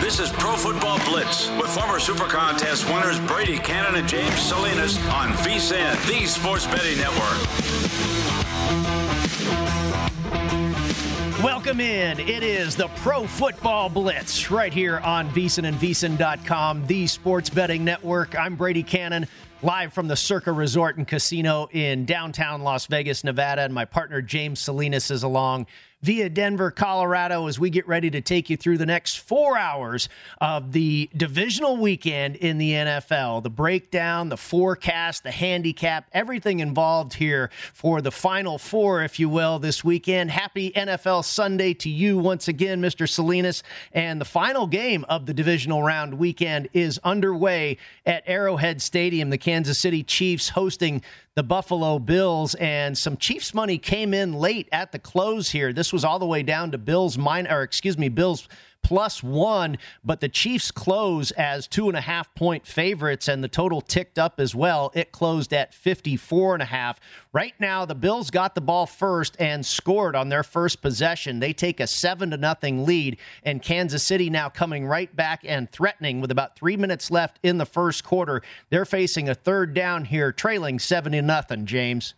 This is Pro Football Blitz with former Super Contest winners Brady Cannon and James Salinas on VSIN, the Sports Betting Network. Welcome in. It is the Pro Football Blitz right here on VSIN and VSIN.com, the Sports Betting Network. I'm Brady Cannon, live from the Circa Resort and Casino in downtown Las Vegas, Nevada, and my partner James Salinas is along via Denver, Colorado, as we get ready to take you through the next four hours of the divisional weekend in the NFL. The breakdown, the forecast, the handicap, everything involved here for the final four, if you will, this weekend. Happy NFL Sunday to you once again, Mr. Salinas. And the final game of the divisional round weekend is underway at Arrowhead Stadium. The Kansas City Chiefs hosting the Buffalo Bills, and some Chiefs money came in late at the close here. This was all the way down to Bills minus, or excuse me, Bills plus one, but the Chiefs close as two and a half point favorites, and the total ticked up as well. It closed at 54 and a half. Right now, the Bills got the ball first and scored on their first possession. They take a seven to nothing lead, and Kansas City now coming right back and threatening with about three minutes left in the first quarter. They're facing a third down here, trailing seven to nothing, James.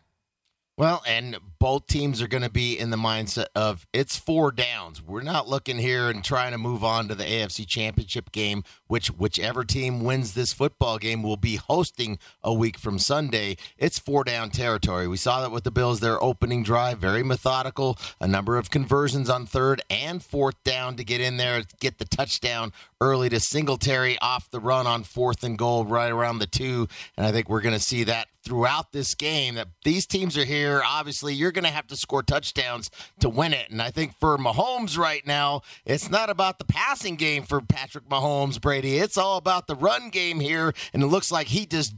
Well, and both teams are going to be in the mindset of it's four downs. We're not looking here and trying to move on to the AFC Championship game, which whichever team wins this football game will be hosting a week from Sunday. It's four down territory. We saw that with the Bills, their opening drive, very methodical, a number of conversions on third and fourth down to get in there, get the touchdown early to Singletary off the run on fourth and goal right around the two. And I think we're going to see that throughout this game that these teams are here. Obviously, you're going to have to score touchdowns to win it. And I think for Mahomes right now, it's not about the passing game for Patrick Mahomes, Brady. It's all about the run game here. And it looks like he just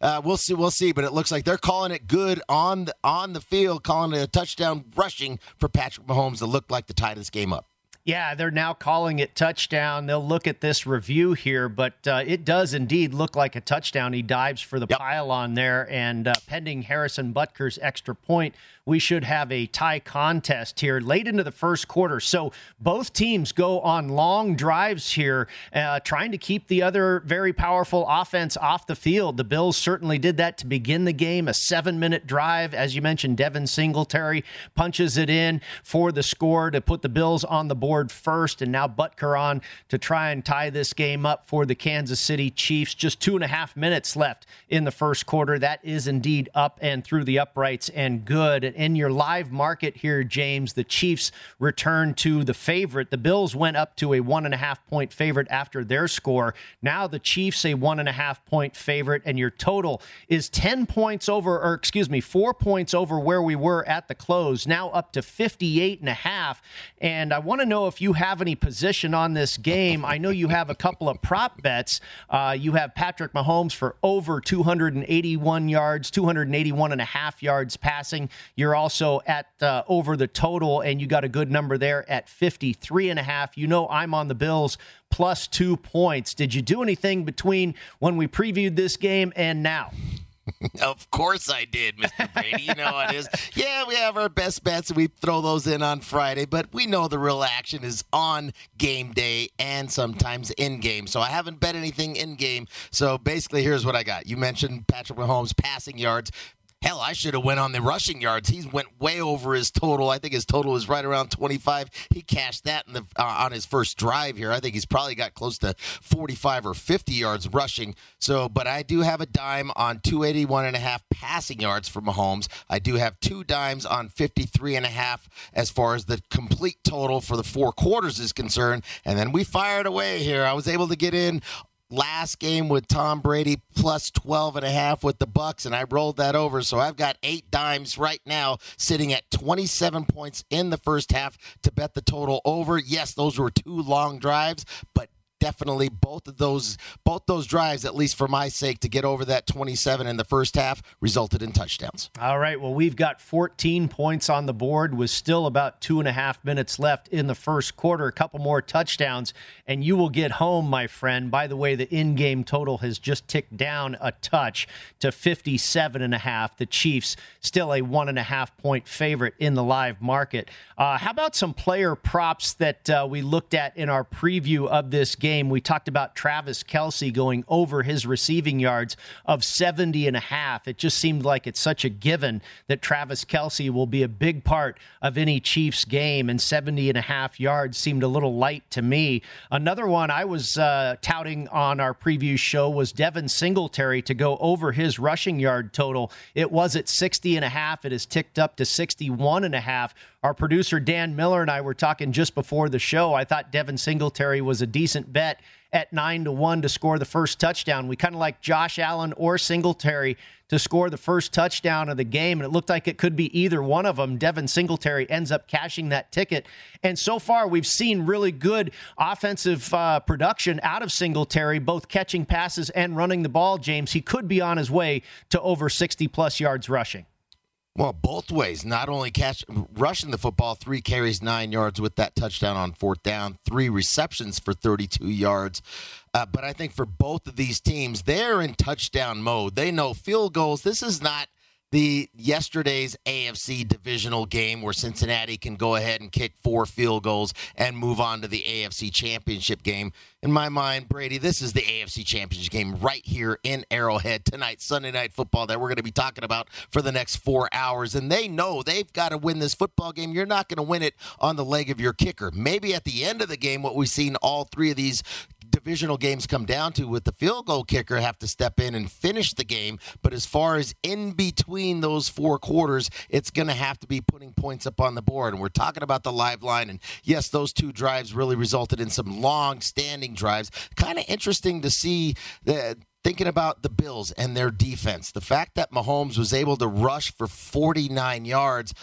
uh, we'll see, we'll see, but it looks like they're calling it good on the on the field, calling it a touchdown rushing for Patrick Mahomes to look like to tie this game up. Yeah, they're now calling it touchdown. They'll look at this review here, but uh, it does indeed look like a touchdown. He dives for the yep. pylon there, and uh, pending Harrison Butker's extra point, we should have a tie contest here late into the first quarter. So both teams go on long drives here, uh, trying to keep the other very powerful offense off the field. The Bills certainly did that to begin the game. A seven minute drive, as you mentioned, Devin Singletary punches it in for the score to put the Bills on the board first, and now Butker on to try and tie this game up for the Kansas City Chiefs. Just two and a half minutes left in the first quarter. That is indeed up and through the uprights and good in your live market here, James, the Chiefs return to the favorite. The Bills went up to a one and a half point favorite after their score. Now the Chiefs a one and a half point favorite, and your total is 10 points over, or excuse me, four points over where we were at the close, now up to 58 and a half. And I want to know if you have any position on this game. I know you have a couple of prop bets. Uh, you have Patrick Mahomes for over 281 yards, 281 and a half yards passing. You're also at uh, over the total, and you got a good number there at 53 and a half. You know, I'm on the Bills plus two points. Did you do anything between when we previewed this game and now? of course I did, Mr. Brady. You know it is. Yeah, we have our best bets and we throw those in on Friday, but we know the real action is on game day and sometimes in game. So I haven't bet anything in game. So basically, here's what I got. You mentioned Patrick Mahomes passing yards. Hell, I should have went on the rushing yards. He went way over his total. I think his total is right around 25. He cashed that in the uh, on his first drive here. I think he's probably got close to 45 or 50 yards rushing. So, but I do have a dime on 281 and a half passing yards for Mahomes. I do have two dimes on 53 and a half as far as the complete total for the four quarters is concerned. And then we fired away here. I was able to get in last game with Tom Brady plus 12 and a half with the Bucs and I rolled that over so I've got 8 dimes right now sitting at 27 points in the first half to bet the total over. Yes, those were two long drives, but definitely both of those both those drives, at least for my sake, to get over that 27 in the first half, resulted in touchdowns. All right. Well, we've got 14 points on the board with still about two and a half minutes left in the first quarter. A couple more touchdowns, and you will get home, my friend. By the way, the in-game total has just ticked down a touch to 57 and a half. The Chiefs still a one and a half point favorite in the live market. Uh, how about some player props that uh, we looked at in our preview of this game? Game, we talked about Travis Kelce going over his receiving yards of 70 and a half. It just seemed like it's such a given that Travis Kelce will be a big part of any Chiefs game, and 70 and a half yards seemed a little light to me. Another one I was uh, touting on our preview show was Devin Singletary to go over his rushing yard total. It was at 60 and a half. It has ticked up to 61 and a half our producer Dan Miller and I were talking just before the show. I thought Devin Singletary was a decent bet at nine to one to score the first touchdown. We kind of like Josh Allen or Singletary to score the first touchdown of the game, and it looked like it could be either one of them. Devin Singletary ends up cashing that ticket, and so far we've seen really good offensive uh, production out of Singletary, both catching passes and running the ball. James, he could be on his way to over sixty plus yards rushing. Well, both ways. Not only catch rushing the football, three carries, nine yards with that touchdown on fourth down, three receptions for 32 yards. Uh, but I think for both of these teams, they're in touchdown mode. They know field goals. This is not the yesterday's AFC divisional game where Cincinnati can go ahead and kick four field goals and move on to the AFC championship game. In my mind, Brady, this is the AFC championship game right here in Arrowhead tonight, Sunday night football that we're going to be talking about for the next four hours. And they know they've got to win this football game. You're not going to win it on the leg of your kicker. Maybe at the end of the game, what we've seen all three of these divisional games come down to with the field goal kicker have to step in and finish the game. But as far as in between those four quarters, it's going to have to be putting points up on the board. And we're talking about the live line. And yes, those two drives really resulted in some long standing drives. Kind of interesting to see that thinking about the Bills and their defense, the fact that Mahomes was able to rush for 49 yards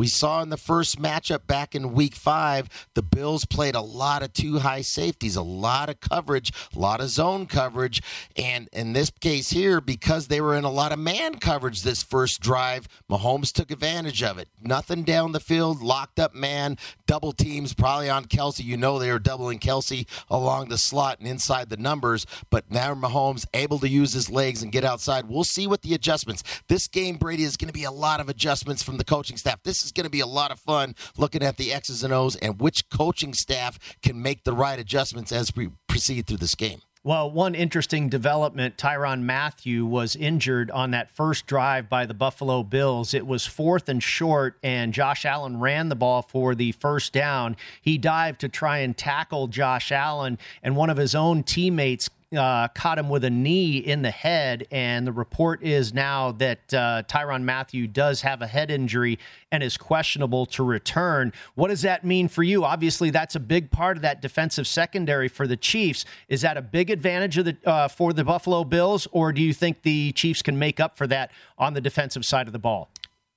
we saw in the first matchup back in week five, the Bills played a lot of two high safeties, a lot of coverage, a lot of zone coverage. And in this case here, because they were in a lot of man coverage this first drive, Mahomes took advantage of it. Nothing down the field, locked up man, double teams probably on Kelce. You know they were doubling Kelce along the slot and inside the numbers, but now Mahomes able to use his legs and get outside. We'll see what the adjustments. This game, Brady, is going to be a lot of adjustments from the coaching staff. This is is going to be a lot of fun looking at the X's and O's and which coaching staff can make the right adjustments as we proceed through this game. Well, one interesting development Tyrann Mathieu was injured on that first drive by the Buffalo Bills. It was fourth and short, and Josh Allen ran the ball for the first down. He dived to try and tackle Josh Allen, and one of his own teammates uh, caught him with a knee in the head, and the report is now that uh, Tyrann Mathieu does have a head injury and is questionable to return. What does that mean for you? Obviously, that's a big part of that defensive secondary for the Chiefs. Is that a big advantage the uh, for the Buffalo Bills, or do you think the Chiefs can make up for that on the defensive side of the ball?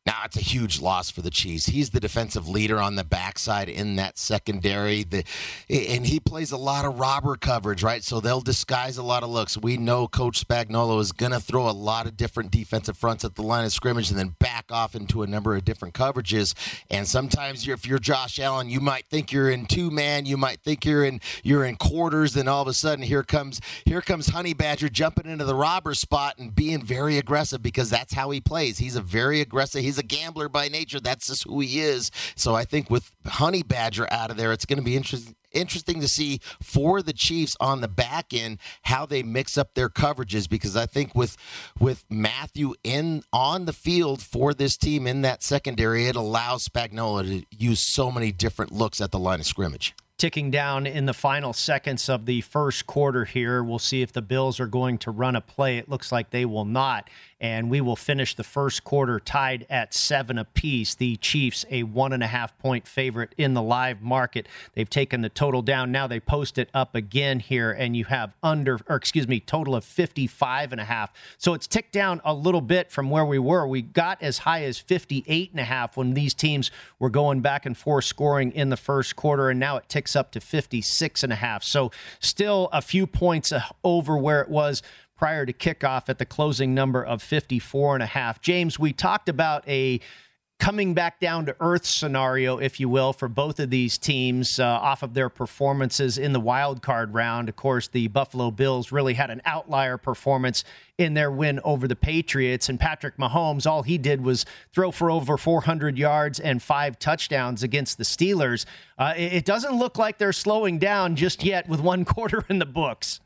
Now it's a huge loss for the Chiefs. He's the defensive leader on the backside in that secondary. The, and he plays a lot of robber coverage, right? So they'll disguise a lot of looks. We know Coach Spagnuolo is going to throw a lot of different defensive fronts at the line of scrimmage and then back off into a number of different coverages. And sometimes you're, if you're Josh Allen, you might think you're in two man, you might think you're in you're in quarters. Then all of a sudden, here comes here comes Honey Badger jumping into the robber spot and being very aggressive because that's how he plays. He's a very aggressive. He's he's a gambler by nature. That's just who he is. So I think with Honey Badger out of there, it's going to be interesting interesting to see for the Chiefs on the back end how they mix up their coverages because I think with with Mathieu in on the field for this team in that secondary, it allows Spagnuolo to use so many different looks at the line of scrimmage ticking down in the final seconds of the first quarter here. We'll see if the Bills are going to run a play. It looks like they will not and we will finish the first quarter tied at seven apiece. The Chiefs, a one and a half point favorite in the live market. They've taken the total down. Now they post it up again here, and you have under, or excuse me, total of 55 and a half. So it's ticked down a little bit from where we were. We got as high as 58 and a half when these teams were going back and forth scoring in the first quarter, and now it ticks up to 56 and a half. So still a few points over where it was prior to kickoff at the closing number of 54 and a half. James, we talked about a coming back down to earth scenario, if you will, for both of these teams uh, off of their performances in the wild card round. Of course, the Buffalo Bills really had an outlier performance in their win over the Patriots. And Patrick Mahomes, all he did was throw for over 400 yards and five touchdowns against the Steelers. Uh, it doesn't look like they're slowing down just yet with one quarter in the books.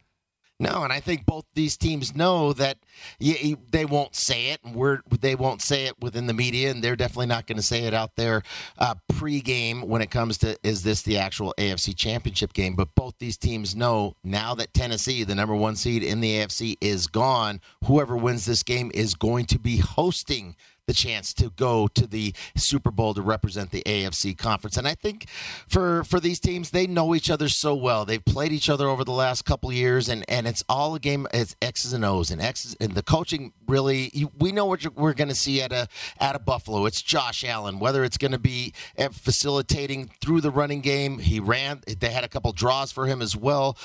No, and I think both these teams know that they won't say it, and we're they won't say it within the media, and they're definitely not going to say it out there uh, pre-game when it comes to is this the actual AFC Championship game. But both these teams know now that Tennessee, the number one seed in the AFC, is gone. Whoever wins this game is going to be hosting the chance to go to the Super Bowl to represent the AFC conference. And I think for for these teams, they know each other so well. They've played each other over the last couple years, and and it's all a game. It's X's and O's and X's and the coaching. Really, we know what we're going to see at a at a Buffalo. It's Josh Allen. Whether it's going to be eh, facilitating through the running game, he ran. They had a couple draws for him as well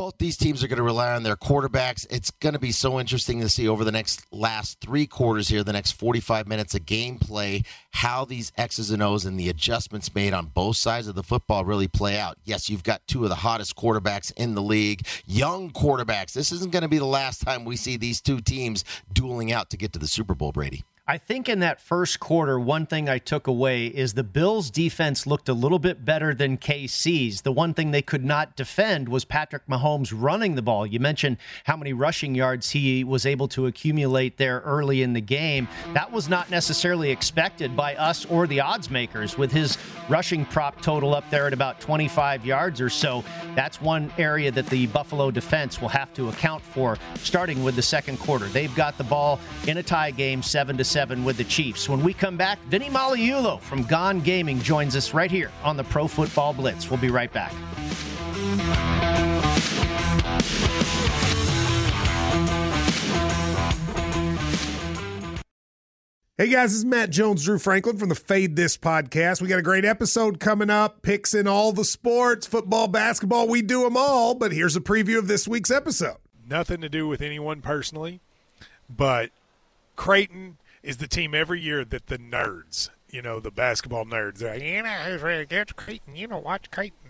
both these teams are going to rely on their quarterbacks. It's going to be so interesting to see over the next last three quarters here, the next 45 minutes of gameplay, how these X's and O's and the adjustments made on both sides of the football really play out. Yes, you've got two of the hottest quarterbacks in the league, young quarterbacks. This isn't going to be the last time we see these two teams dueling out to get to the Super Bowl, Brady. I think in that first quarter, one thing I took away is the Bills' defense looked a little bit better than KC's. The one thing they could not defend was Patrick Mahomes running the ball. You mentioned how many rushing yards he was able to accumulate there early in the game. That was not necessarily expected by us or the odds makers with his rushing prop total up there at about 25 yards or so. That's one area that the Buffalo defense will have to account for starting with the second quarter. They've got the ball in a tie game, 7 to 7 7 with the Chiefs. When we come back, Vinny Magliulo from Gaughan Gaming joins us right here on the Pro Football Blitz. We'll be right back. Hey guys, this is Matt Jones, Drew Franklin from the Fade This podcast. We got a great episode coming up, picks in all the sports, football, basketball, we do them all. But here's a preview of this week's episode. Nothing to do with anyone personally, but Creighton is the team every year that the nerds, you know, the basketball nerds, they're like, you know, get Creighton, you know, watch Creighton.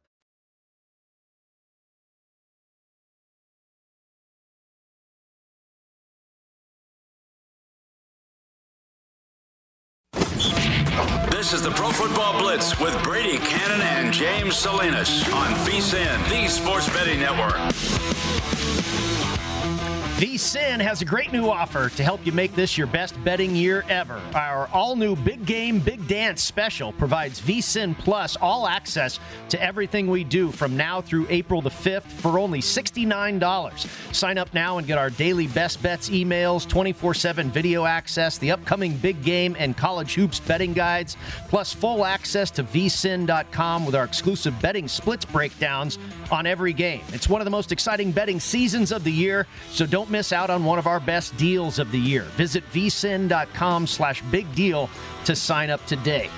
This is the Pro Football Blitz with Brady Cannon and James Salinas on VSIN, the Sports Betting Network. VSIN has a great new offer to help you make this your best betting year ever. Our all new Big Game Big Dance special provides VSIN Plus all access to everything we do from now through April the 5th for only $69. Sign up now and get our daily best bets emails, 24 7 video access, the upcoming big game and college hoops betting guides, plus full access to vsin.com with our exclusive betting splits breakdowns on every game. It's one of the most exciting betting seasons of the year, so don't miss out on one of our best deals of the year. Visit vsin.com slash big deal to sign up today.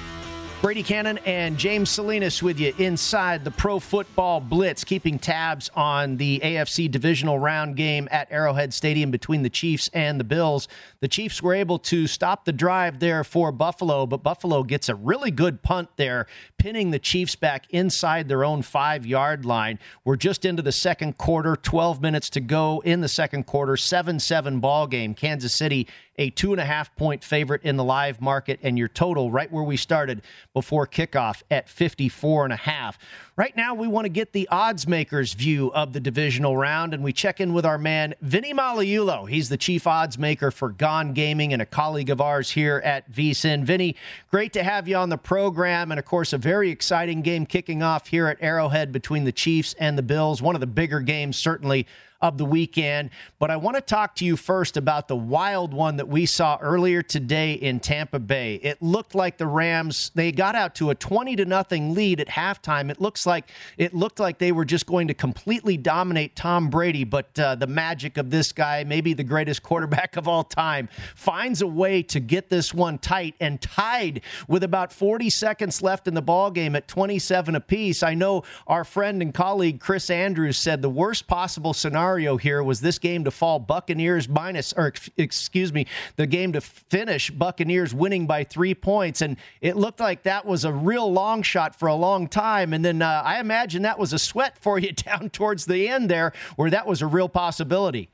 Brady Cannon and James Salinas with you inside the Pro Football Blitz, keeping tabs on the AFC divisional round game at Arrowhead Stadium between the Chiefs and the Bills. The Chiefs were able to stop the drive there for Buffalo, but Buffalo gets a really good punt there, pinning the Chiefs back inside their own five yard line. We're just into the second quarter, 12 minutes to go in the second quarter, 7 7 ball game. Kansas City a two and a half point favorite in the live market, and your total right where we started before kickoff at 54 and a half. Right now, we want to get the odds makers' view of the divisional round, and we check in with our man, Vinny Magliulo. He's the chief odds maker for Gaughan Gaming and a colleague of ours here at VSIN. Vinny, great to have you on the program, and of course, a very exciting game kicking off here at Arrowhead between the Chiefs and the Bills. One of the bigger games, certainly of the weekend. But I want to talk to you first about the wild one that we saw earlier today in Tampa Bay. It looked like the Rams they got out to a 20 to nothing lead at halftime. It looks like it looked like they were just going to completely dominate Tom Brady, but uh, the magic of this guy, maybe the greatest quarterback of all time, finds a way to get this one tight and tied with about 40 seconds left in the ball game at 27 apiece. I know our friend and colleague Chris Andrews said the worst possible scenario here was this game to fall Buccaneers minus, or excuse me, the game to finish Buccaneers winning by three points. And it looked like that was a real long shot for a long time. And then uh, I imagine that was a sweat for you down towards the end there, where that was a real possibility.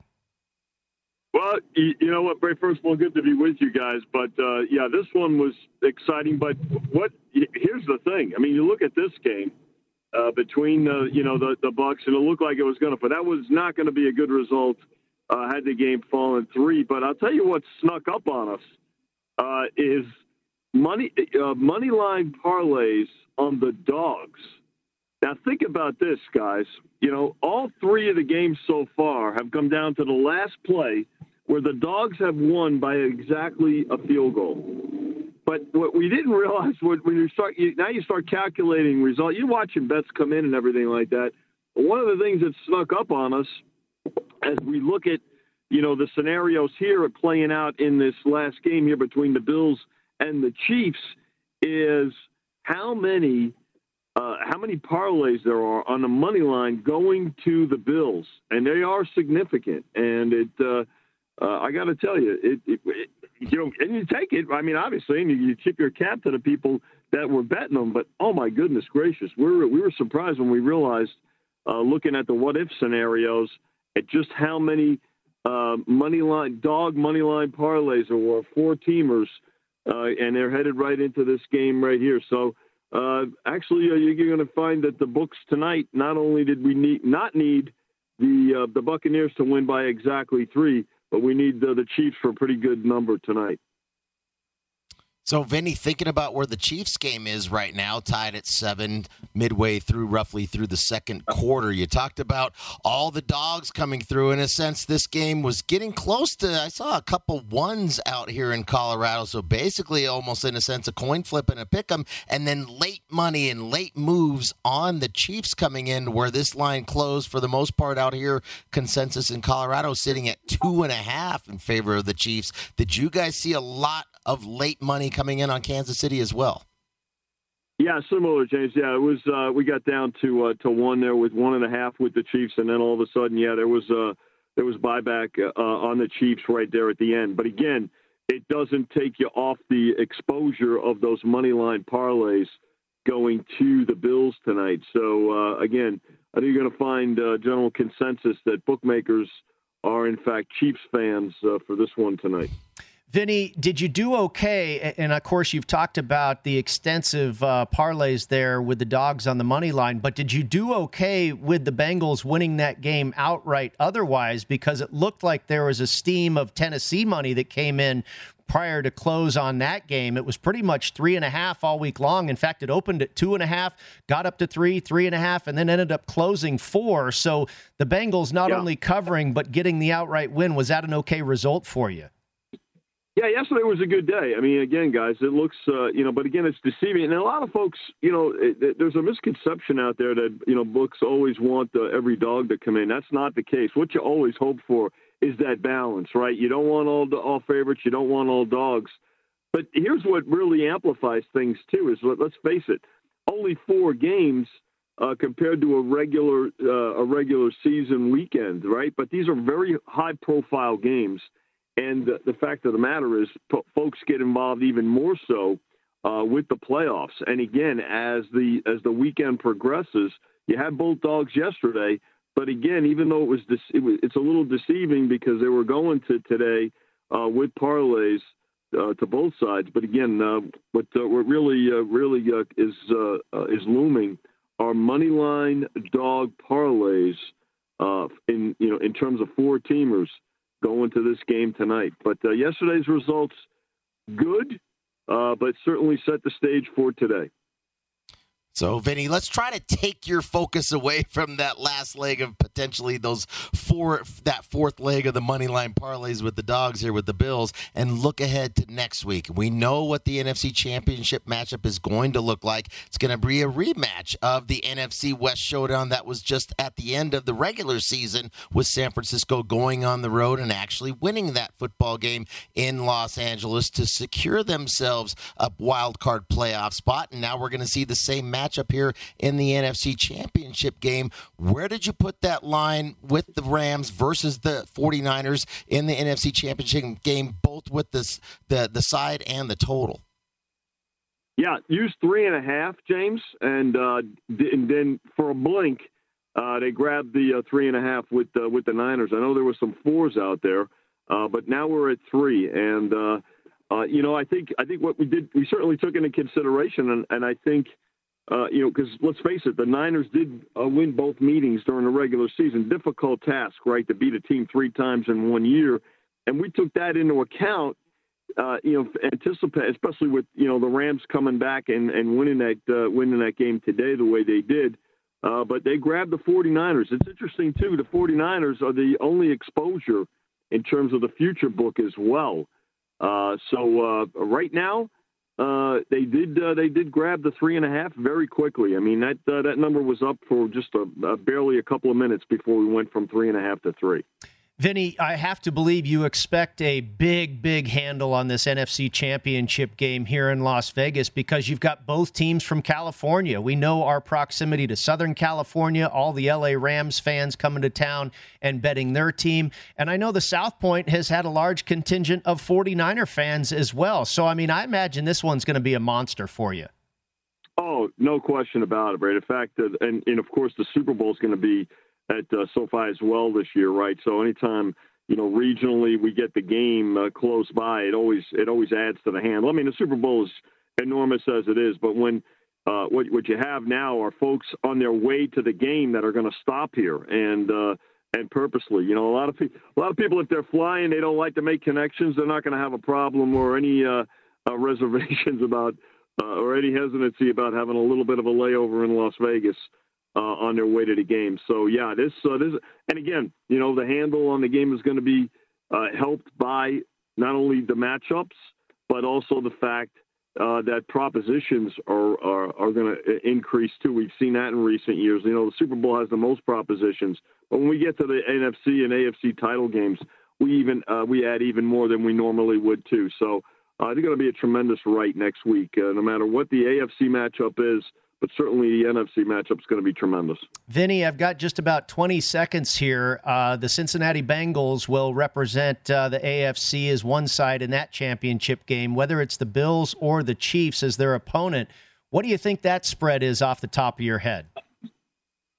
Well, you, you know what, Bray. First of all, good to be with you guys. But uh, yeah, this one was exciting. But what? Here's the thing. I mean, you look at this game uh, between the you know the the Bucs, and it looked like it was going to, but that was not going to be a good result uh, had the game fallen three. But I'll tell you what snuck up on us uh, is money uh, money line parlays on the dogs. Now think about this, guys. You know, all three of the games so far have come down to the last play where the dogs have won by exactly a field goal. But what we didn't realize when you start you, now you start calculating result. You're watching bets come in and everything like that. One of the things that snuck up on us as we look at you know the scenarios here are playing out in this last game here between the Bills and the Chiefs is how many uh, how many parlays there are on the money line going to the Bills, and they are significant. And it, uh, uh, I got to tell you, it, it, it, you know, and you take it. I mean, obviously, and you, you tip your cap to the people that were betting them. But oh my goodness gracious, we were we were surprised when we realized, uh, looking at the what if scenarios, at just how many uh, money line dog money line parlays there were, four teamers, and they're headed right into this game right here. So. Uh, actually, uh, you're going to find that the books tonight. Not only did we need not need the uh, the Buccaneers to win by exactly three, but we need the Chiefs for a pretty good number tonight. So, Vinny, thinking about where the Chiefs game is right now, tied at seven, midway through, roughly through the second quarter. You talked about all the dogs coming through. In a sense, this game was getting close to. I saw a couple ones out here in Colorado. So, basically, almost in a sense, a coin flip and a pick 'em, and then late money and late moves on the Chiefs coming in, where this line closed for the most part out here. Consensus in Colorado sitting at two and a half in favor of the Chiefs. Did you guys see a lot of late money coming in on Kansas City as well. Yeah, similar, James. Yeah, it was. Uh, we got down to uh, to one there with one and a half with the Chiefs, and then all of a sudden, yeah, there was uh, there was buyback uh, on the Chiefs right there at the end. But again, it doesn't take you off the exposure of those money line parlays going to the Bills tonight. So uh, again, I think you're going to find uh, general consensus that bookmakers are in fact Chiefs fans uh, for this one tonight. Vinny, did you do okay? And of course, you've talked about the extensive uh, parlays there with the dogs on the money line, but did you do okay with the Bengals winning that game outright otherwise? Because it looked like there was a steam of Tennessee money that came in prior to close on that game. It was pretty much three and a half all week long. In fact, it opened at two and a half, got up to three, three and a half, and then ended up closing four. So the Bengals not yeah. only covering, but getting the outright win. Was that an okay result for you? Yeah, yesterday was a good day. I mean, again, guys, it looks, uh, you know, but again, it's deceiving. And a lot of folks, you know, it, it, there's a misconception out there that, you know, books always want uh, every dog to come in. That's not the case. What you always hope for is that balance, right? You don't want all all favorites, you don't want all dogs. But here's what really amplifies things too: is let's face it, only four games uh, compared to a regular uh, a regular season weekend, right? But these are very high profile games. And the, the fact of the matter is, folks get involved even more so uh, with the playoffs. And again, as the as the weekend progresses, you had both dogs yesterday. But again, even though it was, de- it was it's a little deceiving because they were going to today uh, with parlays uh, to both sides. But again, uh, what uh, what really uh, really is is looming are money line dog parlays in you know in terms of four teamers going to this game tonight. But uh, yesterday's results, good, uh, but certainly set the stage for today. So, Vinny, let's try to take your focus away from that last leg of potentially those four, that fourth leg of the money line parlays with the dogs here with the Bills, and look ahead to next week. We know what the NFC Championship matchup is going to look like. It's going to be a rematch of the NFC West showdown that was just at the end of the regular season, with San Francisco going on the road and actually winning that football game in Los Angeles to secure themselves a wild card playoff spot. And now we're going to see the same matchup here in the NFC Championship game. Where did you put that line with the Rams versus the 49ers in the NFC Championship game, both with this, the, the side and the total? Yeah, use three and a half, James, and, uh, and then for a blink, uh, they grabbed the uh, three and a half with uh, with the Niners. I know there were some fours out there, uh, but now we're at three, and uh, uh, you know I think I think what we did we certainly took into consideration, and, and I think uh, you know, because let's face it, the Niners did uh, win both meetings during the regular season. Difficult task, right, to beat a team three times in one year, and we took that into account. Uh, you know, anticipate, especially with you know the Rams coming back and, and winning that uh, winning that game today the way they did. Uh, but they grabbed the 49ers. It's interesting too. The 49ers are the only exposure in terms of the future book as well. Uh, so right now, uh, they did uh, they did grab the three and a half very quickly. I mean that uh, that number was up for just a, barely a couple of minutes before we went from three and a half to three. Vinny, I have to believe you expect a big, big handle on this NFC championship game here in Las Vegas because you've got both teams from California. We know our proximity to Southern California, all the LA Rams fans coming to town and betting their team. And I know the South Point has had a large contingent of 49er fans as well. So, I mean, I imagine this one's going to be a monster for you. Oh, no question about it, Brad. In fact, uh, and, and of course, the Super Bowl is going to be at uh, SoFi as well this year, right? So anytime you know regionally we get the game uh, close by, it always it always adds to the handle. I mean, the Super Bowl is enormous as it is, but when uh, what what you have now are folks on their way to the game that are going to stop here and uh, and purposely. You know, a lot of people a lot of people if they're flying, they don't like to make connections. They're not going to have a problem or any uh, uh, reservations about uh, or any hesitancy about having a little bit of a layover in Las Vegas uh, on their way to the game. So yeah, this uh, this and again, you know, the handle on the game is going to be uh, helped by not only the matchups but also the fact uh, that propositions are are, are going to increase too. We've seen that in recent years. You know, the Super Bowl has the most propositions, but when we get to the NFC and AFC title games, we even uh, we add even more than we normally would too. So. Uh, I think it'll be a tremendous right next week, no matter what the AFC matchup is but certainly the NFC matchup is going to be tremendous. Vinny, I've got just about 20 seconds here. Uh, the Cincinnati Bengals will represent uh, the AFC as one side in that championship game, whether it's the Bills or the Chiefs as their opponent. What do you think that spread is off the top of your head?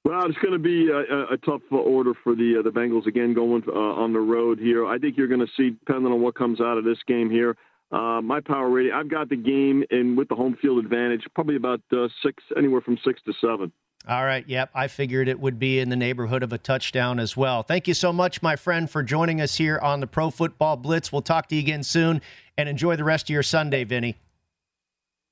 Well, it's going to be a, a tough order for the uh, the Bengals again going uh, on the road here. I think you're going to see, depending on what comes out of this game here, uh, my power rating. I've got the game in with the home field advantage, probably about uh, six, anywhere from six to seven. All right. Yep. I figured it would be in the neighborhood of a touchdown as well. Thank you so much, my friend, for joining us here on the Pro Football Blitz. We'll talk to you again soon and enjoy the rest of your Sunday, Vinny.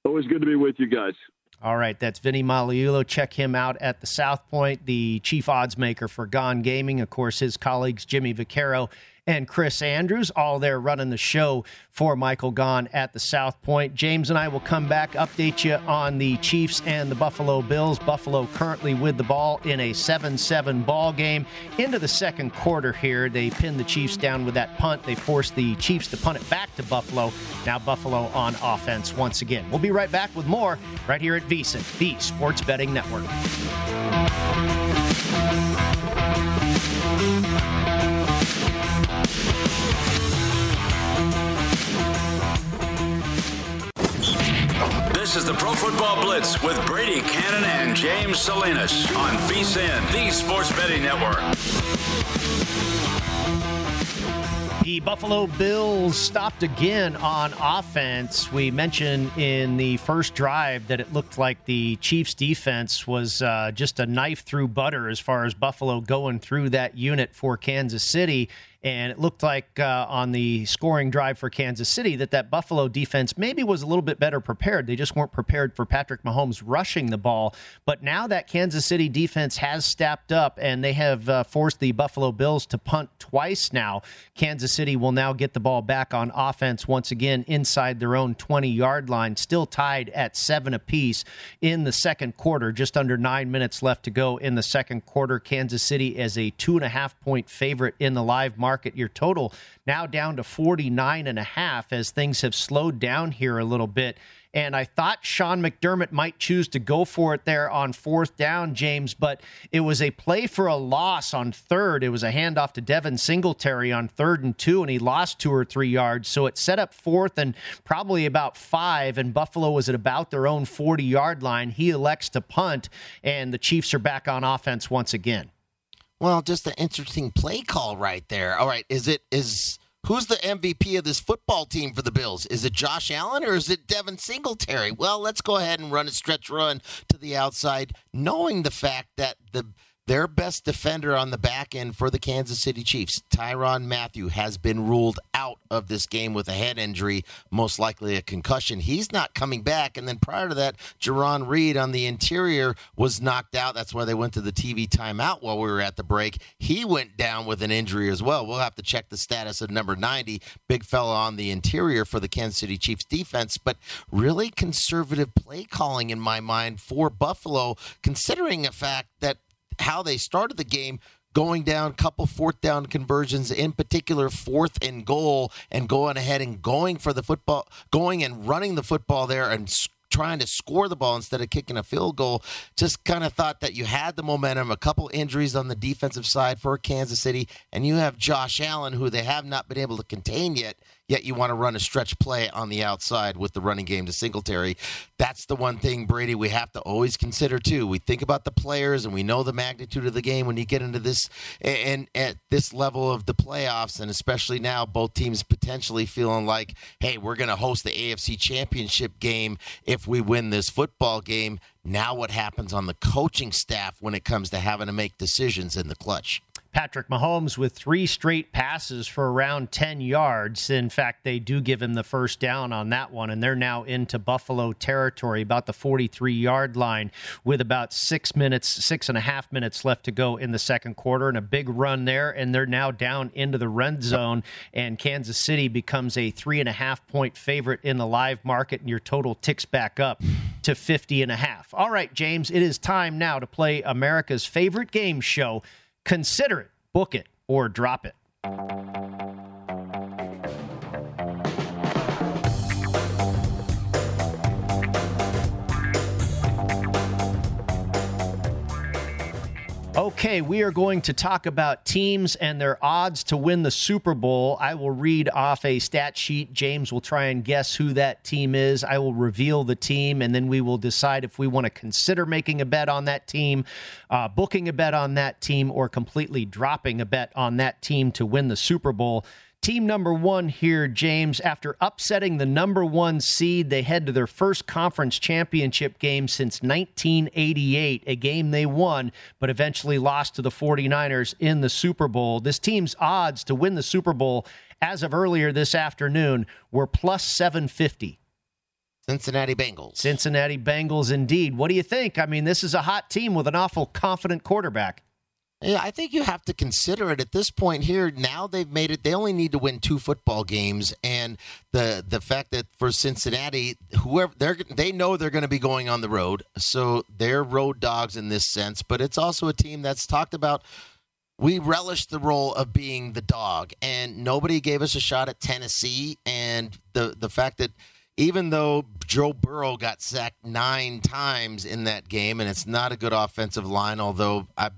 Always good to be with you guys. All right, that's Vinny Magliulo. Check him out at the South Point, the chief odds maker for Gaughan Gaming. Of course, his colleagues Jimmy Vaccaro and Chris Andrews, all there running the show for Michael Gaughan at the South Point. James and I will come back, update you on the Chiefs and the Buffalo Bills. Buffalo currently with the ball in a 7 7 ball game. Into the second quarter here, they pinned the Chiefs down with that punt. They forced the Chiefs to punt it back to Buffalo. Now Buffalo on offense once again. We'll be right back with more right here at VSIN, the Sports Betting Network. This is the Pro Football Blitz with Brady Cannon and James Salinas on VSIN, the Sports Betting Network. The Buffalo Bills stopped again on offense. We mentioned in the first drive that it looked like the Chiefs' defense was uh, just a knife through butter as far as Buffalo going through that unit for Kansas City. And it looked like uh, on the scoring drive for Kansas City that that Buffalo defense maybe was a little bit better prepared. They just weren't prepared for Patrick Mahomes rushing the ball. But now that Kansas City defense has stepped up and they have uh, forced the Buffalo Bills to punt twice now, Kansas City will now get the ball back on offense once again inside their own 20 yard line, still tied at seven apiece in the second quarter. Just under nine minutes left to go in the second quarter. Kansas City as a two and a half point favorite in the live market market. Your total now down to 49 and a half as things have slowed down here a little bit. And I thought Sean McDermott might choose to go for it there on fourth down, James, but it was a play for a loss on third. It was a handoff to Devin Singletary on third and two, and he lost two or three yards. So it set up fourth and probably about five, and Buffalo was at about their own 40 yard line. He elects to punt, and the Chiefs are back on offense once again. Well, just an interesting play call right there. All right, is it is who's the MVP of this football team for the Bills? Is it Josh Allen or is it Devin Singletary? Well, let's go ahead and run a stretch run to the outside, knowing the fact that the their best defender on the back end for the Kansas City Chiefs, Tyrann Mathieu, has been ruled out of this game with a head injury, most likely a concussion. He's not coming back. And then prior to that, Jarran Reed on the interior was knocked out. That's why they went to the TV timeout while we were at the break. He went down with an injury as well. We'll have to check the status of number 90, big fella on the interior for the Kansas City Chiefs defense. But really conservative play calling in my mind for Buffalo, considering the fact that how they started the game going down couple fourth down conversions in particular fourth and goal and going ahead and going for the football going and running the football there and trying to score the ball instead of kicking a field goal. Just kind of thought that you had the momentum a couple injuries on the defensive side for Kansas City and you have Josh Allen who they have not been able to contain yet yet you want to run a stretch play on the outside with the running game to Singletary. That's the one thing, Brady, we have to always consider too. We think about the players and we know the magnitude of the game when you get into this and at this level of the playoffs, and especially now, both teams potentially feeling like, hey, we're going to host the AFC Championship game if we win this football game. Now, what happens on the coaching staff when it comes to having to make decisions in the clutch? Patrick Mahomes with three straight passes for around 10 yards. In fact, they do give him the first down on that one, and they're now into Buffalo territory, about the 43 yard line, with about six minutes, six and a half minutes left to go in the second quarter, and a big run there. And they're now down into the red zone, and Kansas City becomes a three and a half point favorite in the live market, and your total ticks back up to 50 and a half. All right, James, it is time now to play America's favorite game show. Consider it, book it, or drop it. Okay, we are going to talk about teams and their odds to win the Super Bowl. I will read off a stat sheet. James will try and guess who that team is. I will reveal the team, and then we will decide if we want to consider making a bet on that team, uh, booking a bet on that team, or completely dropping a bet on that team to win the Super Bowl. Team number one here, James, after upsetting the number one seed, they head to their first conference championship game since 1988, a game they won, but eventually lost to the 49ers in the Super Bowl. This team's odds to win the Super Bowl as of earlier this afternoon were plus 750. Cincinnati Bengals. Cincinnati Bengals, indeed. What do you think? I mean, this is a hot team with an awful confident quarterback. Yeah, I think you have to consider it at this point here. Now they've made it. They only need to win two football games, and the the fact that for Cincinnati, whoever they they know they're going to be going on the road, so they're road dogs in this sense. But it's also a team that's talked about. We relish the role of being the dog, and nobody gave us a shot at Tennessee. And the the fact that even though Joe Burrow got sacked nine times in that game, and it's not a good offensive line, although I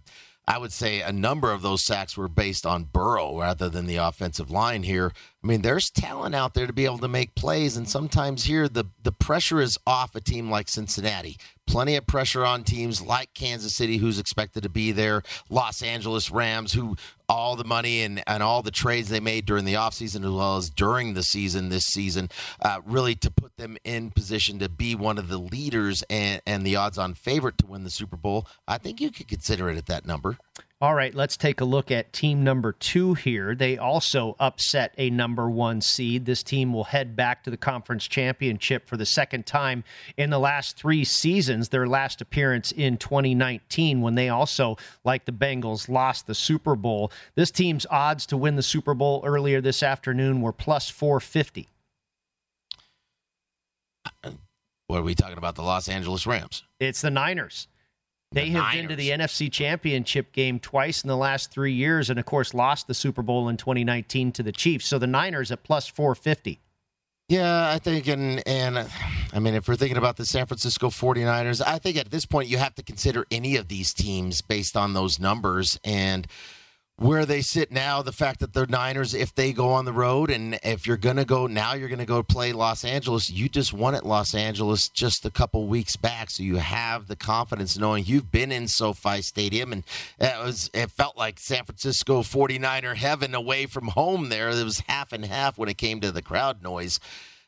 I would say a number of those sacks were based on Burrow rather than the offensive line here. I mean, there's talent out there to be able to make plays, and sometimes here the the pressure is off a team like Cincinnati. Plenty of pressure on teams like Kansas City, who's expected to be there, Los Angeles Rams, who all the money and, and all the trades they made during the offseason as well as during the season this season, uh, really to put them in position to be one of the leaders and, and the odds on favorite to win the Super Bowl. I think you could consider it at that number. All right, let's take a look at team number two here. They also upset a number one seed. This team will head back to the conference championship for the second time in the last three seasons. Their last appearance in 2019, when they also, like the Bengals, lost the Super Bowl. This team's odds to win the Super Bowl earlier this afternoon were plus 450. What are we talking about? The Los Angeles Rams. It's the Niners. They The have Niners. been to the NFC Championship game twice in the last three years, and of course, lost the Super Bowl in 2019 to the Chiefs. So the Niners at plus 450. Yeah, I think, and and I mean, if we're thinking about the San Francisco 49ers, I think at this point you have to consider any of these teams based on those numbers and where they sit now. The fact that the Niners, if they go on the road, and if you're going to go now, you're going to go play Los Angeles. You just won at Los Angeles just a couple weeks back, so you have the confidence knowing you've been in SoFi Stadium, and it was it felt like San Francisco 49er heaven away from home. There, it was half and half when it came to the crowd noise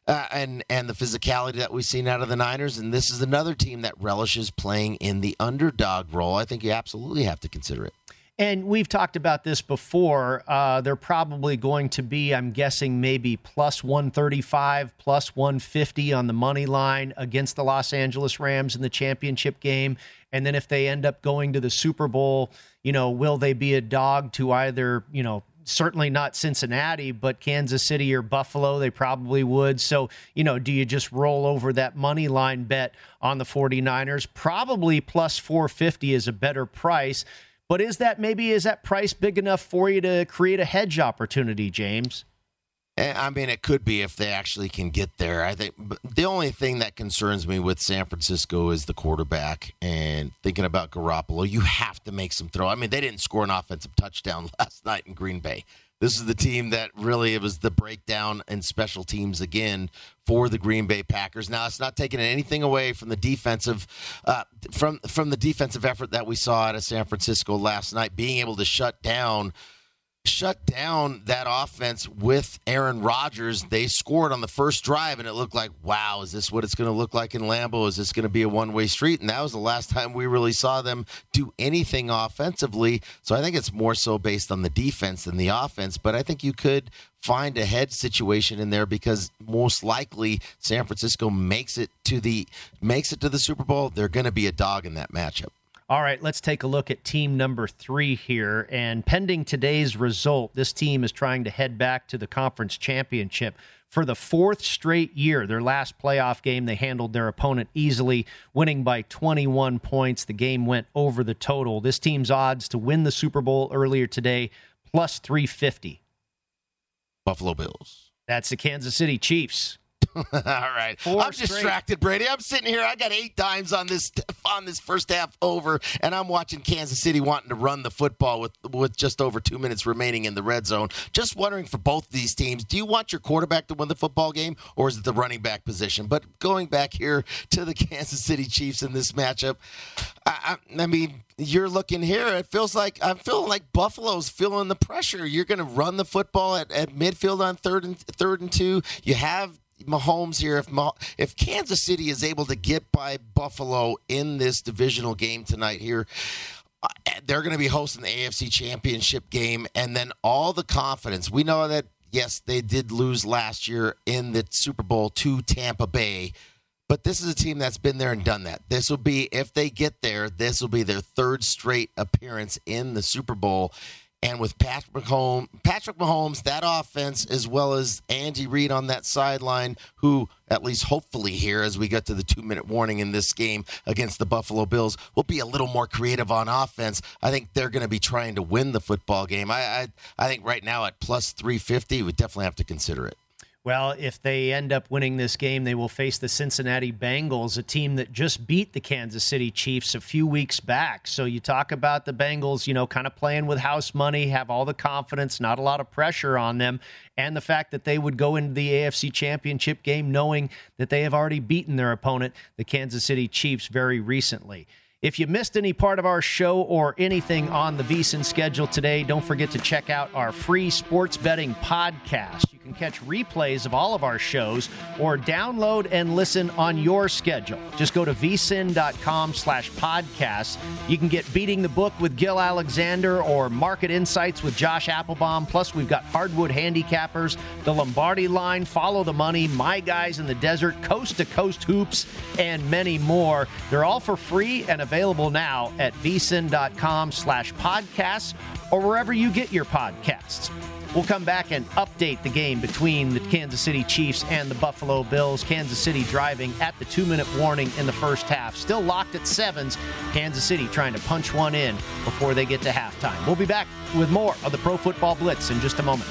uh, and and the physicality that we've seen out of the Niners. And this is another team that relishes playing in the underdog role. I think you absolutely have to consider it. And we've talked about this before. Uh, they're probably going to be, I'm guessing, maybe plus 135, plus 150 on the money line against the Los Angeles Rams in the championship game. And then if they end up going to the Super Bowl, you know, will they be a dog to either, you know, certainly not Cincinnati, but Kansas City or Buffalo, they probably would. So, you know, do you just roll over that money line bet on the 49ers? Probably plus 450 is a better price. But is that maybe is that price big enough for you to create a hedge opportunity, James? Eh, I mean, it could be if they actually can get there. I think the only thing that concerns me with San Francisco is the quarterback. And thinking about Garoppolo, you have to make some throw. I mean, they didn't score an offensive touchdown last night in Green Bay. This is the team that really it was the breakdown in special teams again for the Green Bay Packers. Now it's not taking anything away from the defensive uh, from from the defensive effort that we saw out of San Francisco last night, being able to shut down shut down that offense with Aaron Rodgers. They scored on the first drive, and it looked like, wow, is this what it's going to look like in Lambeau? Is this going to be a one way street? And that was the last time we really saw them do anything offensively. So I think it's more so based on the defense than the offense. But I think you could find a head situation in there because most likely San Francisco makes it to the makes it to the Super Bowl. They're going to be a dog in that matchup. All right, let's take a look at team number three here. And pending today's result, this team is trying to head back to the conference championship for the fourth straight year. Their last playoff game, they handled their opponent easily, winning by 21 points. The game went over the total. This team's odds to win the Super Bowl earlier today, plus 350. Buffalo Bills. That's the Kansas City Chiefs. All right. Four I'm distracted, Brady. I'm sitting here. I got eight dimes on this on this first half over, and I'm watching Kansas City wanting to run the football with with just over two minutes remaining in the red zone. Just wondering for both these teams, do you want your quarterback to win the football game, or is it the running back position? But going back here to the Kansas City Chiefs in this matchup, I, I, I mean, you're looking here. It feels like I'm feeling like Buffalo's feeling the pressure. You're going to run the football at, at midfield on third and third and two. You have Mahomes here. If if Kansas City is able to get by Buffalo in this divisional game tonight here, uh, they're going to be hosting the AFC Championship game, and then all the confidence. We know that yes, they did lose last year in the Super Bowl to Tampa Bay. But this is a team that's been there and done that. This will be, if they get there, this will be their third straight appearance in the Super Bowl. And with Patrick Mahomes, Patrick Mahomes, that offense, as well as Andy Reid on that sideline, who at least hopefully here, as we get to the two-minute warning in this game against the Buffalo Bills, will be a little more creative on offense. I think they're going to be trying to win the football game. I, I, I think right now at plus three fifty, we definitely have to consider it. Well, if they end up winning this game, they will face the Cincinnati Bengals, a team that just beat the Kansas City Chiefs a few weeks back. So you talk about the Bengals, you know, kind of playing with house money, have all the confidence, not a lot of pressure on them, and the fact that they would go into the AFC Championship game knowing that they have already beaten their opponent, the Kansas City Chiefs, very recently. If you missed any part of our show or anything on the VSIN schedule today, don't forget to check out our free sports betting podcast. You can catch replays of all of our shows or download and listen on your schedule. Just go to vsin.com slash podcast. You can get Beating the Book with Gill Alexander or Market Insights with Josh Applebaum. Plus, we've got Hardwood Handicappers, the Lombardi Line, Follow the Money, My Guys in the Desert, Coast to Coast Hoops, and many more. They're all for free and available now at vsin.com slash podcasts or wherever you get your podcasts. We'll come back and update the game between the Kansas City Chiefs and the Buffalo Bills. Kansas City driving at the two minute warning in the first half. Still locked at sevens. Kansas City trying to punch one in before they get to halftime. We'll be back with more of the Pro Football Blitz in just a moment.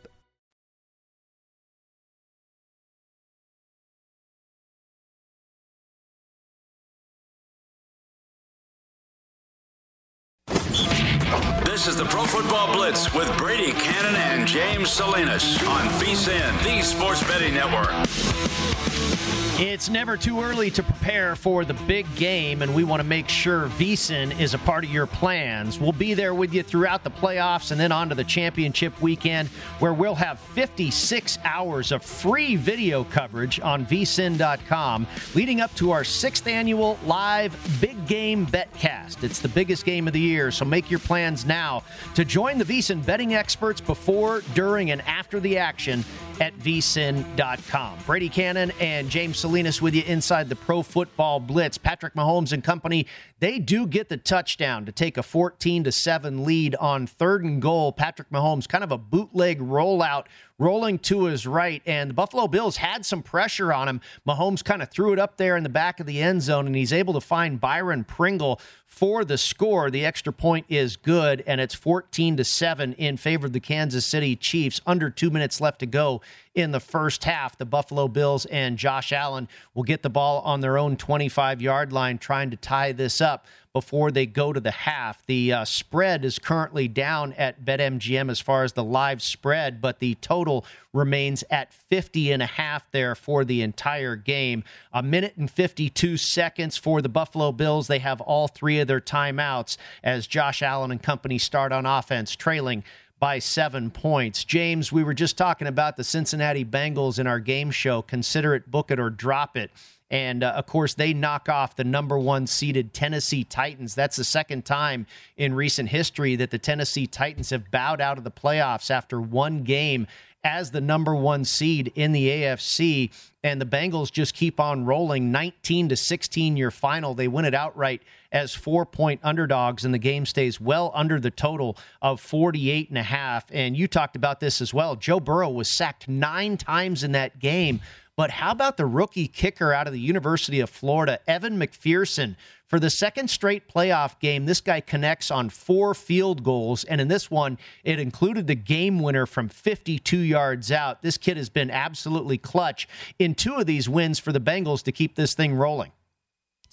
This is the Pro Football Blitz with Brady Cannon and James Salinas on VSIN, the Sports Betting Network. It's never too early to prepare for the big game, and we want to make sure VSIN is a part of your plans. We'll be there with you throughout the playoffs and then on to the championship weekend, where we'll have 56 hours of free video coverage on vsin.com, leading up to our sixth annual live big game betcast. It's the biggest game of the year, so make your plans now to join the VSIN betting experts before, during, and after the action at vsin.com. Brady Cannon and James Salinas with you inside the Pro Football Blitz. Patrick Mahomes and company, they do get the touchdown to take a 14 to 7 lead on third and goal. Patrick Mahomes kind of a bootleg rollout rolling to his right, and the Buffalo Bills had some pressure on him. Mahomes kind of threw it up there in the back of the end zone, and he's able to find Byron Pringle for the score. The extra point is good, and it's 14 to 7 in favor of the Kansas City Chiefs. Under two minutes left to go in the first half. The Buffalo Bills and Josh Allen will get the ball on their own 25 yard line, trying to tie this up before they go to the half. The uh, spread is currently down at BetMGM as far as the live spread, but the total remains at 50 and a half there for the entire game. A minute and 52 seconds for the Buffalo Bills. They have all three of their timeouts as Josh Allen and company start on offense, trailing by seven points. James, we were just talking about the Cincinnati Bengals in our game show. Consider it, book it, or drop it. And uh, of course, they knock off the number one seeded Tennessee Titans. That's the second time in recent history that the Tennessee Titans have bowed out of the playoffs after one game as the number one seed in the AFC. And the Bengals just keep on rolling 19 to 16 year final. They win it outright as four point underdogs, and the game stays well under the total of 48 and a half. And you talked about this as well. Joe Burrow was sacked nine times in that game. But how about the rookie kicker out of the University of Florida, Evan McPherson? For the second straight playoff game, this guy connects on four field goals. And in this one, it included the game winner from 52 yards out. This kid has been absolutely clutch in two of these wins for the Bengals to keep this thing rolling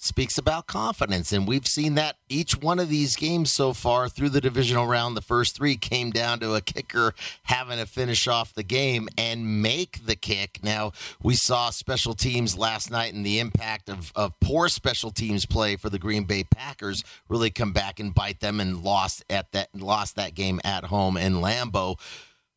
speaks about confidence. And we've seen that each one of these games so far through the divisional round, the first three came down to a kicker having to finish off the game and make the kick. Now, we saw special teams last night and the impact of, of poor special teams play for the Green Bay Packers really come back and bite them and lost at that lost that game at home in Lambeau.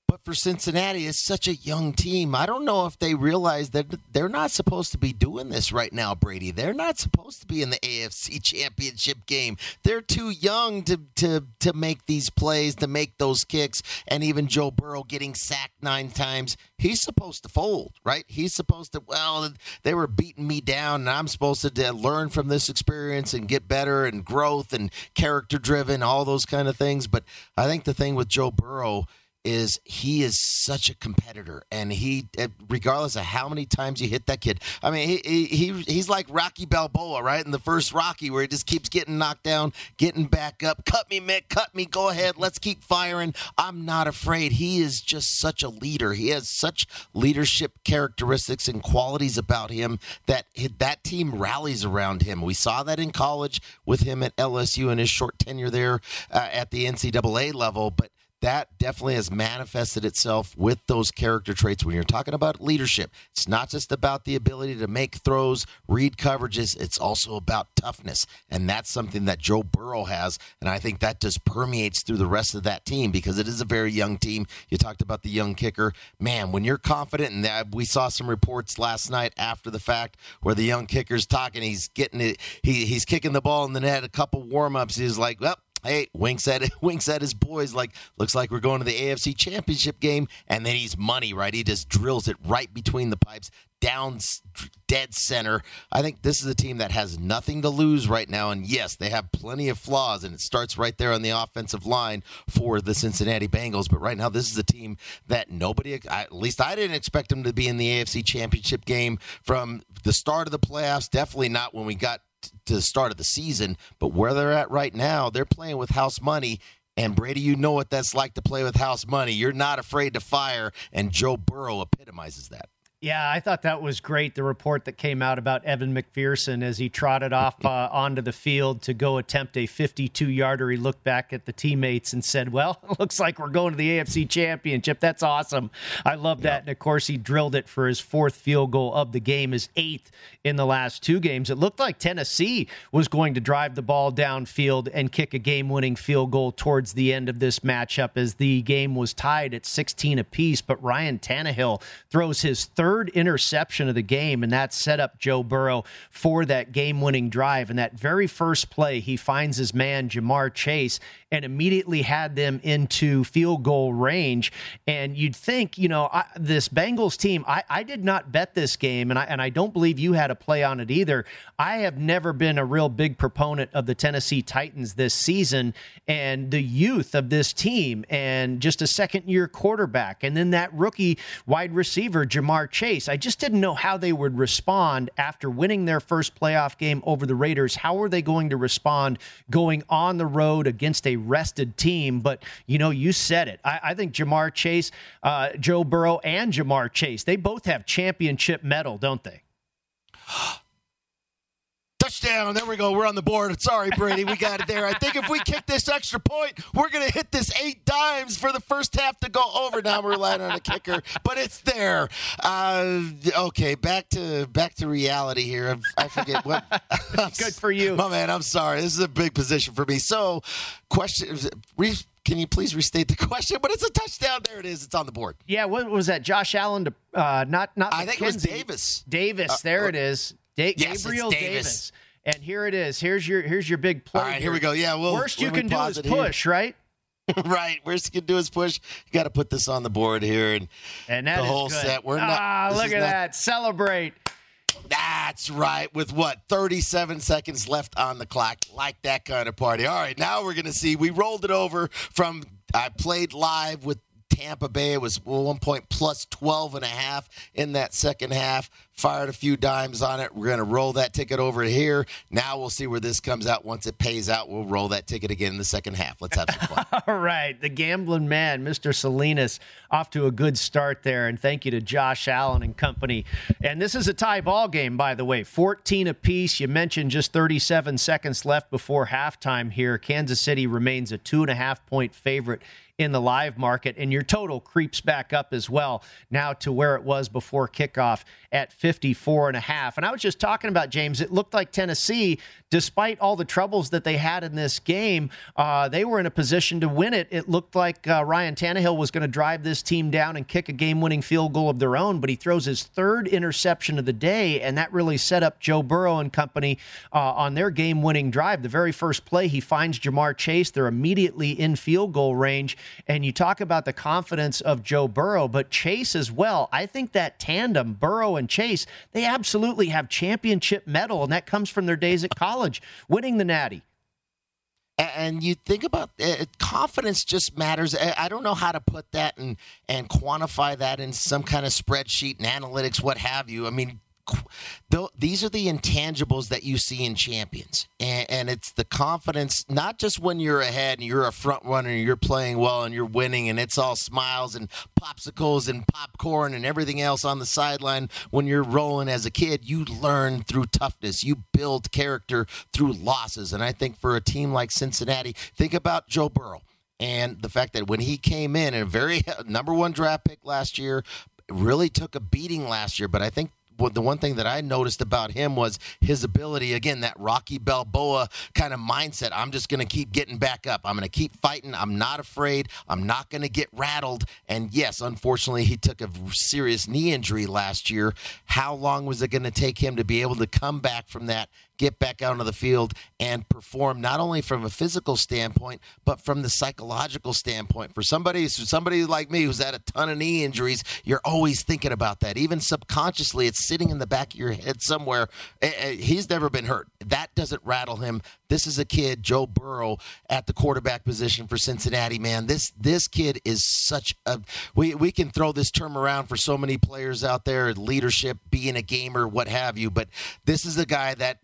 But for Cincinnati, it's such a young team. I don't know if they realize that they're not supposed to be doing this right now, Brady. They're not supposed to be in the AFC Championship game. They're too young to to to make these plays, to make those kicks, and even Joe Burrow getting sacked nine times. He's supposed to fold, right? He's supposed to. Well, they were beating me down, and I'm supposed to, to learn from this experience and get better and growth and character driven, all those kind of things. But I think the thing with Joe Burrow is he is such a competitor and he eh, regardless of how many times you hit that kid i mean he, he he's like rocky balboa right? In the first rocky where he just keeps getting knocked down getting back up. Cut me mick cut me go ahead let's keep firing. I'm not afraid. He is just such a leader. He has such leadership characteristics and qualities about him that that team rallies around him. We saw that in college with him at lsu in his short tenure there uh, at the ncaa level but that definitely has manifested itself with those character traits. When you're talking about leadership, it's not just about the ability to make throws, read coverages, it's also about toughness. And that's something that Joe Burrow has. And I think that just permeates through the rest of that team because it is a very young team. You talked about the young kicker. Man, when you're confident, and we saw some reports last night after the fact where the young kicker's talking, he's getting it, he, he's kicking the ball in the net, a couple warm ups. He's like, well, Hey, winks at winks at his boys like looks like we're going to the AFC Championship game, and then he's money right. He just drills it right between the pipes, down dead center. I think this is a team that has nothing to lose right now, and yes, they have plenty of flaws, and it starts right there on the offensive line for the Cincinnati Bengals. But right now, this is a team that nobody, at least I didn't expect them to be in the AFC Championship game from the start of the playoffs. Definitely not when we got to the start of the season. But where they're at right now, they're playing with house money. And Brady, you know what that's like to play with house money. You're not afraid to fire, and Joe Burrow epitomizes that. Yeah, I thought that was great. The report that came out about Evan McPherson as he trotted off uh, onto the field to go attempt a 52 yarder. He looked back at the teammates and said, Well, it looks like we're going to the AFC Championship. That's awesome. I love that. And of course, he drilled it for his fourth field goal of the game, his eighth in the last two games. It looked like Tennessee was going to drive the ball downfield and kick a game winning field goal towards the end of this matchup as the game was tied at 16 apiece. But Ryan Tannehill throws his third third interception of the game, and that set up Joe Burrow for that game winning drive. And that very first play, he finds his man, Ja'Marr Chase, and immediately had them into field goal range. And you'd think, you know, I, this Bengals team, I, I did not bet this game, and I, and I don't believe you had a play on it either. I have never been a real big proponent of the Tennessee Titans this season and the youth of this team, and just a second year quarterback, and then that rookie wide receiver, Ja'Marr Chase. I just didn't know how they would respond after winning their first playoff game over the Raiders. How are they going to respond going on the road against a rested team. But, you know, you said it. I, I think Ja'Marr Chase, uh, Joe Burrow, and Ja'Marr Chase, they both have championship medal, don't they? Touchdown. There we go. We're on the board. Sorry, Brady. We got it there. I think if we kick this extra point, we're going to hit this eight dimes for the first half to go over. Now we're relying on a kicker, but it's there. Uh, okay, back to back to reality here. I forget what. Good for you. My man, I'm sorry. This is a big position for me. So, question. Can you please restate the question? But it's a touchdown. There it is. It's on the board. Yeah. What was that? Josh Allen to uh, not not. I think it was Davis. Davis. There uh, it is. Da- yes, Gabriel Davis. Davis. And here it is. Here's your here's your big play. All right, here we go. Yeah, well, worst you can do is push, right? right. Worst you can do is push. You got to put this on the board here, and and that the whole good. set. We're not. Ah, look at not, that! Celebrate. That's right. With what 37 seconds left on the clock, like that kind of party. All right, now we're gonna see. We rolled it over from. I played live with Tampa Bay. It was one point plus 12 and a half in that second half. Fired a few dimes on it. We're going to roll that ticket over here. Now we'll see where this comes out. Once it pays out, we'll roll that ticket again in the second half. Let's have some fun. All right. The gambling man, Mr. Salinas, off to a good start there. And thank you to Josh Allen and company. And this is a tie ball game, by the way. 14 apiece. You mentioned just 37 seconds left before halftime here. Kansas City remains a two and a half point favorite in the live market, and your total creeps back up as well now to where it was before kickoff at 54 and a half. And I was just talking about James. It looked like Tennessee, despite all the troubles that they had in this game, uh, they were in a position to win it. It looked like uh, Ryan Tannehill was going to drive this team down and kick a game-winning field goal of their own, but he throws his third interception of the day, and that really set up Joe Burrow and company uh, on their game-winning drive. The very first play, he finds Ja'Marr Chase. They're immediately in field goal range and you talk about the confidence of Joe Burrow, but Chase as well. I think that tandem, Burrow and Chase, they absolutely have championship medal, and that comes from their days at college, winning the Natty. And you think about uh, it, confidence just matters. I don't know how to put that and and quantify that in some kind of spreadsheet and analytics, what have you. I mean, these are the intangibles that you see in champions. And, and, it's the confidence not just when you're ahead and you're a front runner and you're playing well and you're winning and it's all smiles and popsicles and popcorn and everything else on the sideline when you're rolling as a kid you learn through toughness. You build character through losses. And i think for a team like cincinnati think about joe burrow and the fact that when he came in a very number one draft pick last year really took a beating last year. But i think the one thing that I noticed about him was his ability, again, that Rocky Balboa kind of mindset. I'm just going to keep getting back up. I'm going to keep fighting. I'm not afraid. I'm not going to get rattled. And yes, unfortunately, he took a serious knee injury last year. How long was it going to take him to be able to come back from that get back out onto the field and perform not only from a physical standpoint but from the psychological standpoint. For somebody, somebody like me who's had a ton of knee injuries, you're always thinking about that. Even subconsciously, it's sitting in the back of your head somewhere. Eh, eh, he's never been hurt. That doesn't rattle him. This is a kid, Joe Burrow, at the quarterback position for Cincinnati. Man, this this kid is such a. We we can throw this term around for so many players out there, leadership, being a gamer, what have you. But this is a guy that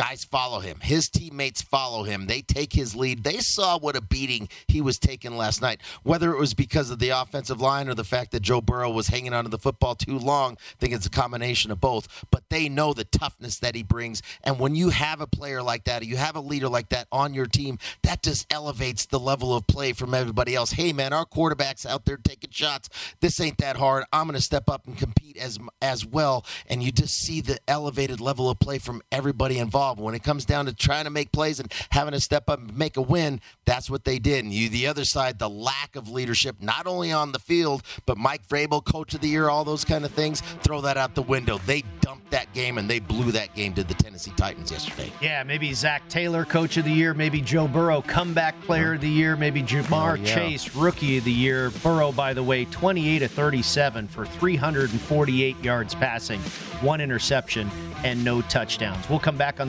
Guys follow him. His teammates follow him. They take his lead. They saw what a beating he was taking last night. Whether it was because of the offensive line or the fact that Joe Burrow was hanging onto the football too long, I think it's a combination of both. But they know the toughness that he brings. And when you have a player like that, you have a leader like that on your team, that just elevates the level of play from everybody else. Hey, man, our quarterback's out there taking shots. This ain't that hard. I'm going to step up and compete as as well, and you just see the elevated level of play from everybody involved. When it comes down to trying to make plays and having to step up and make a win, that's what they did. And you, the other side, the lack of leadership, not only on the field, but Mike Vrabel, Coach of the Year, all those kind of things, throw that out the window. They dumped that game and they blew that game to the Tennessee Titans yesterday. Yeah, maybe Zac Taylor, Coach of the Year, maybe Joe Burrow, Comeback Player of the Year, maybe Ja'Marr Oh, yeah. Chase, Rookie of the Year. Burrow, by the way, 28 of 37 for 348 yards passing, one interception, and no touchdowns. We'll come back on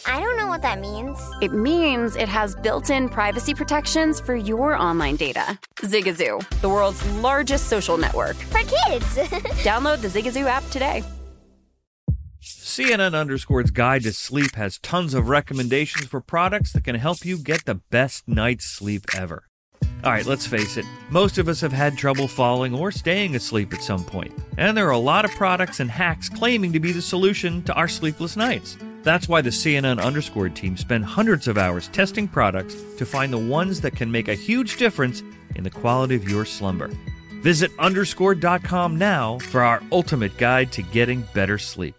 I don't know what that means. It means it has built in privacy protections for your online data. Zigazoo, the world's largest social network. For kids. Download the Zigazoo app today. CNN Underscored's Guide to Sleep has tons of recommendations for products that can help you get the best night's sleep ever. All right, let's face it, most of us have had trouble falling or staying asleep at some point, and there are a lot of products and hacks claiming to be the solution to our sleepless nights. That's why the CNN Underscored team spend hundreds of hours testing products to find the ones that can make a huge difference in the quality of your slumber. Visit underscored.com now for our ultimate guide to getting better sleep.